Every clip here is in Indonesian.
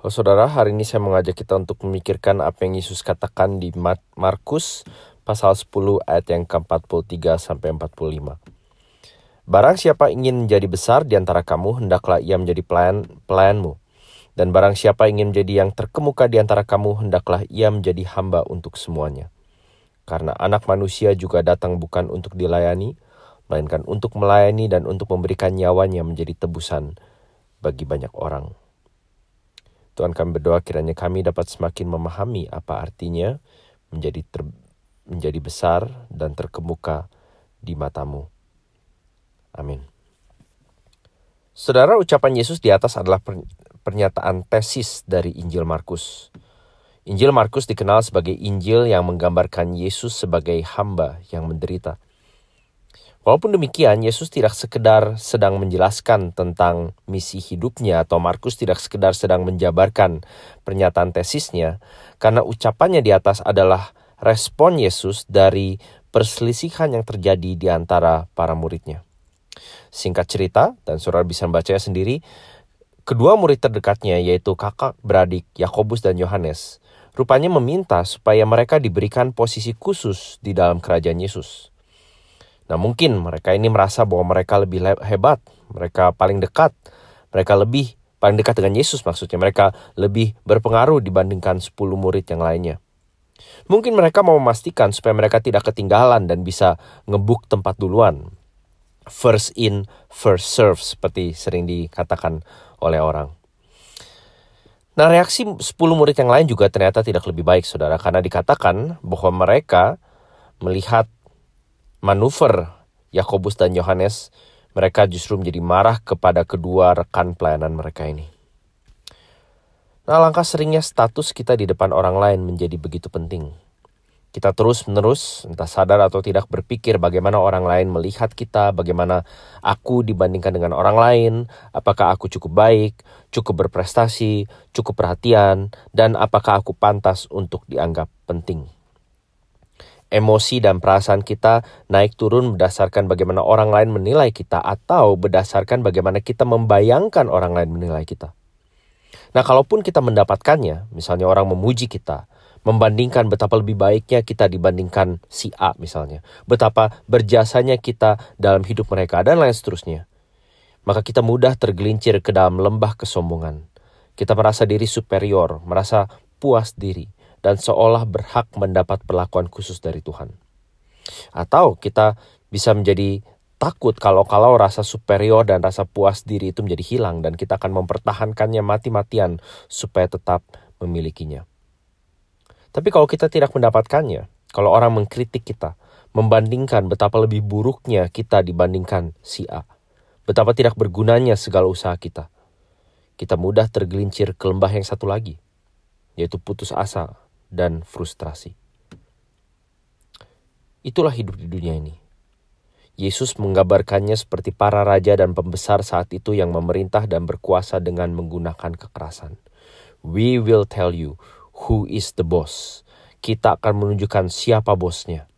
Oh, saudara, hari ini saya mengajak kita untuk memikirkan apa yang Yesus katakan di Markus pasal 10 ayat yang ke-43 sampai 45. Barang siapa ingin menjadi besar di antara kamu, hendaklah ia menjadi pelayan pelayanmu. Dan barang siapa ingin menjadi yang terkemuka di antara kamu, hendaklah ia menjadi hamba untuk semuanya. Karena anak manusia juga datang bukan untuk dilayani, melainkan untuk melayani dan untuk memberikan nyawanya menjadi tebusan bagi banyak orang. Tuhan kami berdoa kiranya kami dapat semakin memahami apa artinya menjadi ter, menjadi besar dan terkemuka di matamu. Amin. Saudara, ucapan Yesus di atas adalah pernyataan tesis dari Injil Markus. Injil Markus dikenal sebagai Injil yang menggambarkan Yesus sebagai hamba yang menderita. Walaupun demikian, Yesus tidak sekedar sedang menjelaskan tentang misi hidupnya atau Markus tidak sekedar sedang menjabarkan pernyataan tesisnya, karena ucapannya di atas adalah respon Yesus dari perselisihan yang terjadi di antara para muridnya. Singkat cerita, dan saudara bisa membacanya sendiri, kedua murid terdekatnya yaitu kakak beradik Yakobus dan Yohanes, rupanya meminta supaya mereka diberikan posisi khusus di dalam kerajaan Yesus. Nah mungkin mereka ini merasa bahwa mereka lebih hebat, mereka paling dekat, mereka lebih paling dekat dengan Yesus maksudnya, mereka lebih berpengaruh dibandingkan 10 murid yang lainnya. Mungkin mereka mau memastikan supaya mereka tidak ketinggalan dan bisa ngebuk tempat duluan. First in, first serve seperti sering dikatakan oleh orang. Nah reaksi 10 murid yang lain juga ternyata tidak lebih baik saudara karena dikatakan bahwa mereka melihat manuver Yakobus dan Yohanes, mereka justru menjadi marah kepada kedua rekan pelayanan mereka ini. Nah, langkah seringnya status kita di depan orang lain menjadi begitu penting. Kita terus-menerus, entah sadar atau tidak, berpikir bagaimana orang lain melihat kita, bagaimana aku dibandingkan dengan orang lain, apakah aku cukup baik, cukup berprestasi, cukup perhatian, dan apakah aku pantas untuk dianggap penting emosi dan perasaan kita naik turun berdasarkan bagaimana orang lain menilai kita atau berdasarkan bagaimana kita membayangkan orang lain menilai kita. Nah, kalaupun kita mendapatkannya, misalnya orang memuji kita, membandingkan betapa lebih baiknya kita dibandingkan si A misalnya, betapa berjasanya kita dalam hidup mereka dan lain seterusnya. Maka kita mudah tergelincir ke dalam lembah kesombongan. Kita merasa diri superior, merasa puas diri, dan seolah berhak mendapat perlakuan khusus dari Tuhan. Atau kita bisa menjadi takut kalau-kalau rasa superior dan rasa puas diri itu menjadi hilang dan kita akan mempertahankannya mati-matian supaya tetap memilikinya. Tapi kalau kita tidak mendapatkannya, kalau orang mengkritik kita, membandingkan betapa lebih buruknya kita dibandingkan si A, betapa tidak bergunanya segala usaha kita, kita mudah tergelincir ke lembah yang satu lagi, yaitu putus asa dan frustrasi. Itulah hidup di dunia ini. Yesus menggambarkannya seperti para raja dan pembesar saat itu yang memerintah dan berkuasa dengan menggunakan kekerasan. We will tell you who is the boss. Kita akan menunjukkan siapa bosnya.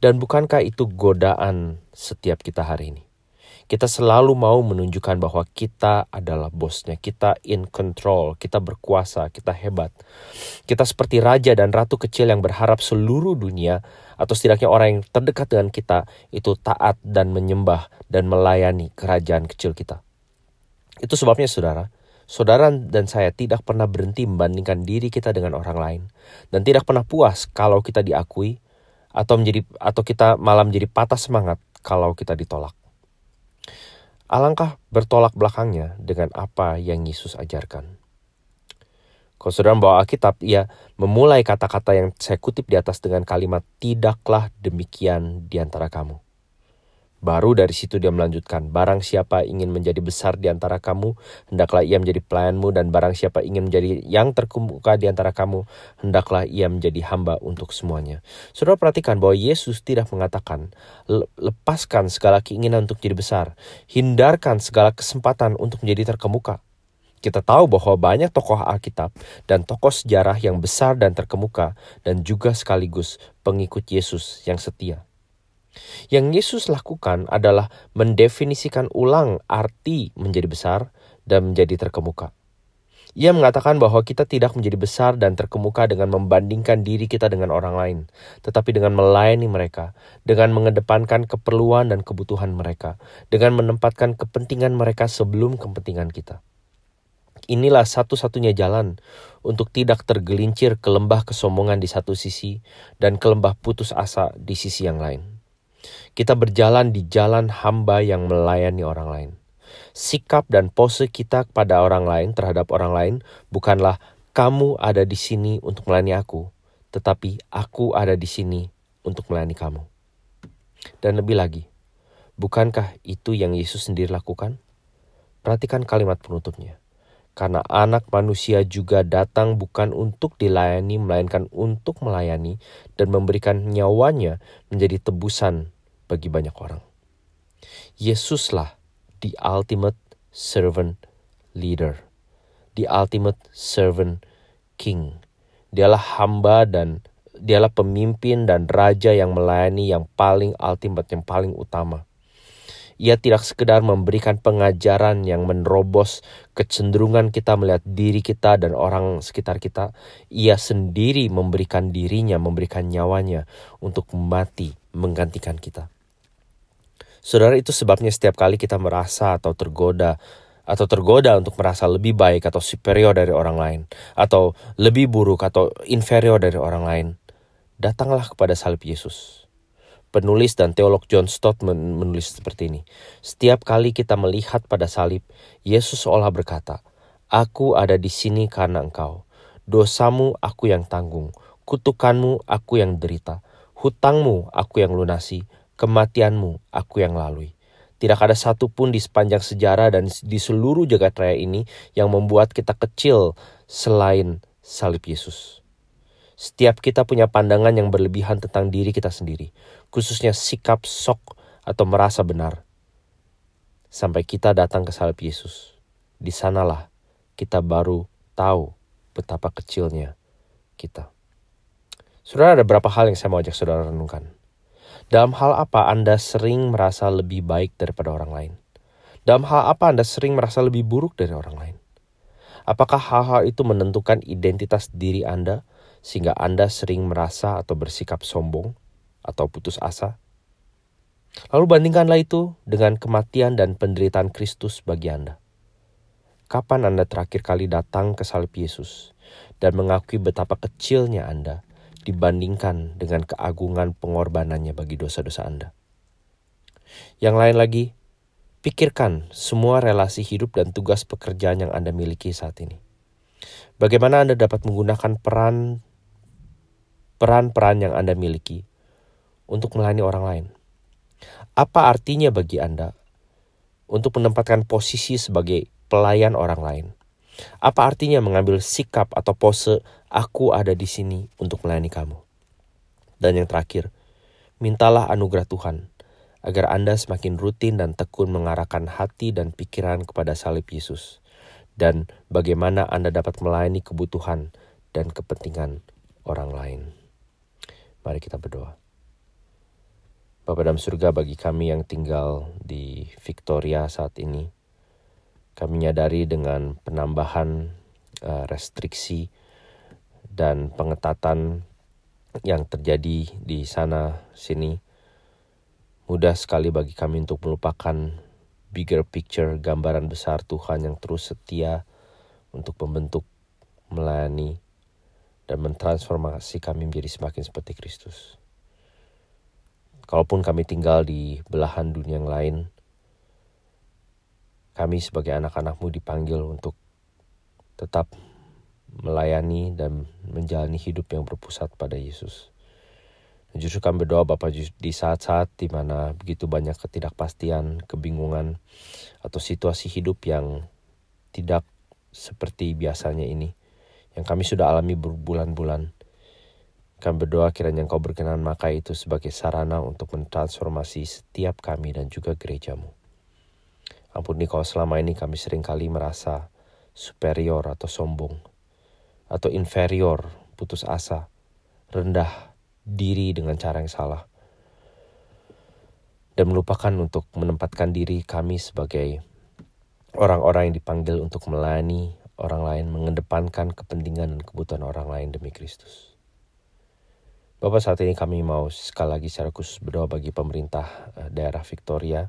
Dan bukankah itu godaan setiap kita hari ini? Kita selalu mau menunjukkan bahwa kita adalah bosnya, kita in control, kita berkuasa, kita hebat. Kita seperti raja dan ratu kecil yang berharap seluruh dunia atau setidaknya orang yang terdekat dengan kita itu taat dan menyembah dan melayani kerajaan kecil kita. Itu sebabnya saudara, saudara dan saya tidak pernah berhenti membandingkan diri kita dengan orang lain dan tidak pernah puas kalau kita diakui atau menjadi atau kita malah menjadi patah semangat kalau kita ditolak. Alangkah bertolak belakangnya dengan apa yang Yesus ajarkan. Kalau saudara membawa Alkitab, ia memulai kata-kata yang saya kutip di atas dengan kalimat tidaklah demikian di antara kamu. Baru dari situ dia melanjutkan, barang siapa ingin menjadi besar di antara kamu, hendaklah ia menjadi pelayanmu, dan barang siapa ingin menjadi yang terkemuka di antara kamu, hendaklah ia menjadi hamba untuk semuanya. Saudara perhatikan bahwa Yesus tidak mengatakan, lepaskan segala keinginan untuk jadi besar, hindarkan segala kesempatan untuk menjadi terkemuka. Kita tahu bahwa banyak tokoh Alkitab dan tokoh sejarah yang besar dan terkemuka, dan juga sekaligus pengikut Yesus yang setia. Yang Yesus lakukan adalah mendefinisikan ulang arti menjadi besar dan menjadi terkemuka. Ia mengatakan bahwa kita tidak menjadi besar dan terkemuka dengan membandingkan diri kita dengan orang lain, tetapi dengan melayani mereka, dengan mengedepankan keperluan dan kebutuhan mereka, dengan menempatkan kepentingan mereka sebelum kepentingan kita. Inilah satu-satunya jalan untuk tidak tergelincir ke lembah kesombongan di satu sisi dan ke lembah putus asa di sisi yang lain. Kita berjalan di jalan hamba yang melayani orang lain sikap dan pose kita kepada orang lain terhadap orang lain bukanlah kamu ada di sini untuk melayani aku, tetapi aku ada di sini untuk melayani kamu. Dan lebih lagi, bukankah itu yang Yesus sendiri lakukan? Perhatikan kalimat penutupnya. Karena anak manusia juga datang bukan untuk dilayani, melainkan untuk melayani dan memberikan nyawanya menjadi tebusan bagi banyak orang. Yesuslah the ultimate servant leader, the ultimate servant king. Dialah hamba dan dialah pemimpin dan raja yang melayani yang paling ultimate, yang paling utama. Ia tidak sekedar memberikan pengajaran yang menerobos kecenderungan kita melihat diri kita dan orang sekitar kita. Ia sendiri memberikan dirinya, memberikan nyawanya untuk mati menggantikan kita. Saudara itu sebabnya setiap kali kita merasa atau tergoda atau tergoda untuk merasa lebih baik atau superior dari orang lain atau lebih buruk atau inferior dari orang lain, datanglah kepada salib Yesus. Penulis dan teolog John Stott menulis seperti ini. Setiap kali kita melihat pada salib, Yesus seolah berkata, Aku ada di sini karena engkau. Dosamu aku yang tanggung, kutukanmu aku yang derita, hutangmu aku yang lunasi, kematianmu aku yang lalui. Tidak ada satupun di sepanjang sejarah dan di seluruh jagat raya ini yang membuat kita kecil selain salib Yesus. Setiap kita punya pandangan yang berlebihan tentang diri kita sendiri, khususnya sikap sok atau merasa benar. Sampai kita datang ke salib Yesus. Di sanalah kita baru tahu betapa kecilnya kita. Saudara, ada berapa hal yang saya mau ajak saudara renungkan. Dalam hal apa Anda sering merasa lebih baik daripada orang lain? Dalam hal apa Anda sering merasa lebih buruk dari orang lain? Apakah hal-hal itu menentukan identitas diri Anda sehingga Anda sering merasa atau bersikap sombong atau putus asa? Lalu bandingkanlah itu dengan kematian dan penderitaan Kristus bagi Anda. Kapan Anda terakhir kali datang ke salib Yesus dan mengakui betapa kecilnya Anda dibandingkan dengan keagungan pengorbanannya bagi dosa-dosa Anda. Yang lain lagi, pikirkan semua relasi hidup dan tugas pekerjaan yang Anda miliki saat ini. Bagaimana Anda dapat menggunakan peran peran-peran yang Anda miliki untuk melayani orang lain? Apa artinya bagi Anda untuk menempatkan posisi sebagai pelayan orang lain? Apa artinya mengambil sikap atau pose aku ada di sini untuk melayani kamu? Dan yang terakhir, mintalah anugerah Tuhan agar Anda semakin rutin dan tekun mengarahkan hati dan pikiran kepada salib Yesus dan bagaimana Anda dapat melayani kebutuhan dan kepentingan orang lain. Mari kita berdoa. Bapak dalam surga bagi kami yang tinggal di Victoria saat ini, kami menyadari dengan penambahan uh, restriksi dan pengetatan yang terjadi di sana sini mudah sekali bagi kami untuk melupakan bigger picture gambaran besar Tuhan yang terus setia untuk membentuk melayani dan mentransformasi kami menjadi semakin seperti Kristus. Kalaupun kami tinggal di belahan dunia yang lain, kami sebagai anak-anakmu dipanggil untuk tetap melayani dan menjalani hidup yang berpusat pada Yesus. Justru kami berdoa Bapak di saat-saat di mana begitu banyak ketidakpastian, kebingungan, atau situasi hidup yang tidak seperti biasanya ini, yang kami sudah alami berbulan-bulan. Kami berdoa kiranya Engkau berkenan maka itu sebagai sarana untuk mentransformasi setiap kami dan juga gerejamu. Ampuni kalau selama ini kami sering kali merasa superior atau sombong, atau inferior, putus asa, rendah diri dengan cara yang salah, dan melupakan untuk menempatkan diri kami sebagai orang-orang yang dipanggil untuk melayani orang lain, mengedepankan kepentingan dan kebutuhan orang lain demi Kristus. Bapak saat ini kami mau sekali lagi secara khusus berdoa bagi pemerintah eh, daerah Victoria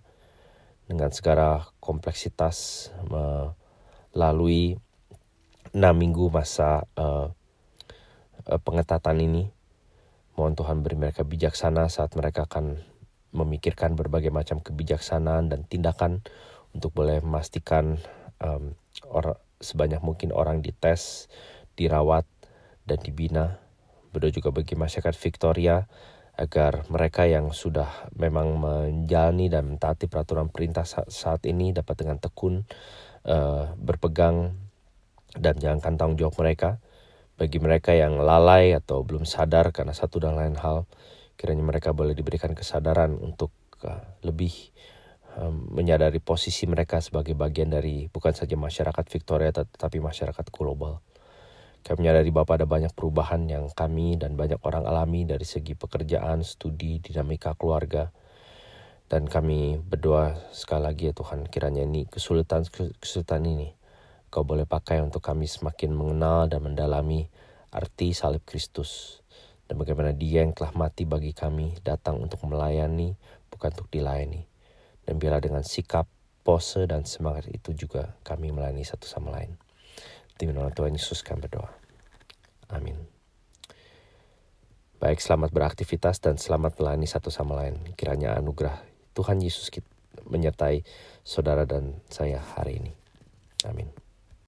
dengan segala kompleksitas melalui enam minggu masa uh, pengetatan ini. Mohon Tuhan beri mereka bijaksana saat mereka akan memikirkan berbagai macam kebijaksanaan dan tindakan untuk boleh memastikan um, or, sebanyak mungkin orang dites, dirawat, dan dibina. Berdoa juga bagi masyarakat Victoria agar mereka yang sudah memang menjalani dan mentaati peraturan perintah saat ini dapat dengan tekun uh, berpegang dan jangankan tanggung jawab mereka. Bagi mereka yang lalai atau belum sadar karena satu dan lain hal, kiranya mereka boleh diberikan kesadaran untuk uh, lebih um, menyadari posisi mereka sebagai bagian dari bukan saja masyarakat Victoria tetapi masyarakat global. Kami menyadari Bapak ada banyak perubahan yang kami dan banyak orang alami dari segi pekerjaan, studi, dinamika keluarga. Dan kami berdoa sekali lagi ya Tuhan kiranya ini kesulitan-kesulitan ini Kau boleh pakai untuk kami semakin mengenal dan mendalami arti salib Kristus dan bagaimana dia yang telah mati bagi kami datang untuk melayani bukan untuk dilayani. Dan biarlah dengan sikap, pose, dan semangat itu juga kami melayani satu sama lain. Demi nama Tuhan Yesus kami berdoa. Amin. Baik, selamat beraktivitas dan selamat melayani satu sama lain. Kiranya anugerah Tuhan Yesus menyertai saudara dan saya hari ini. Amin.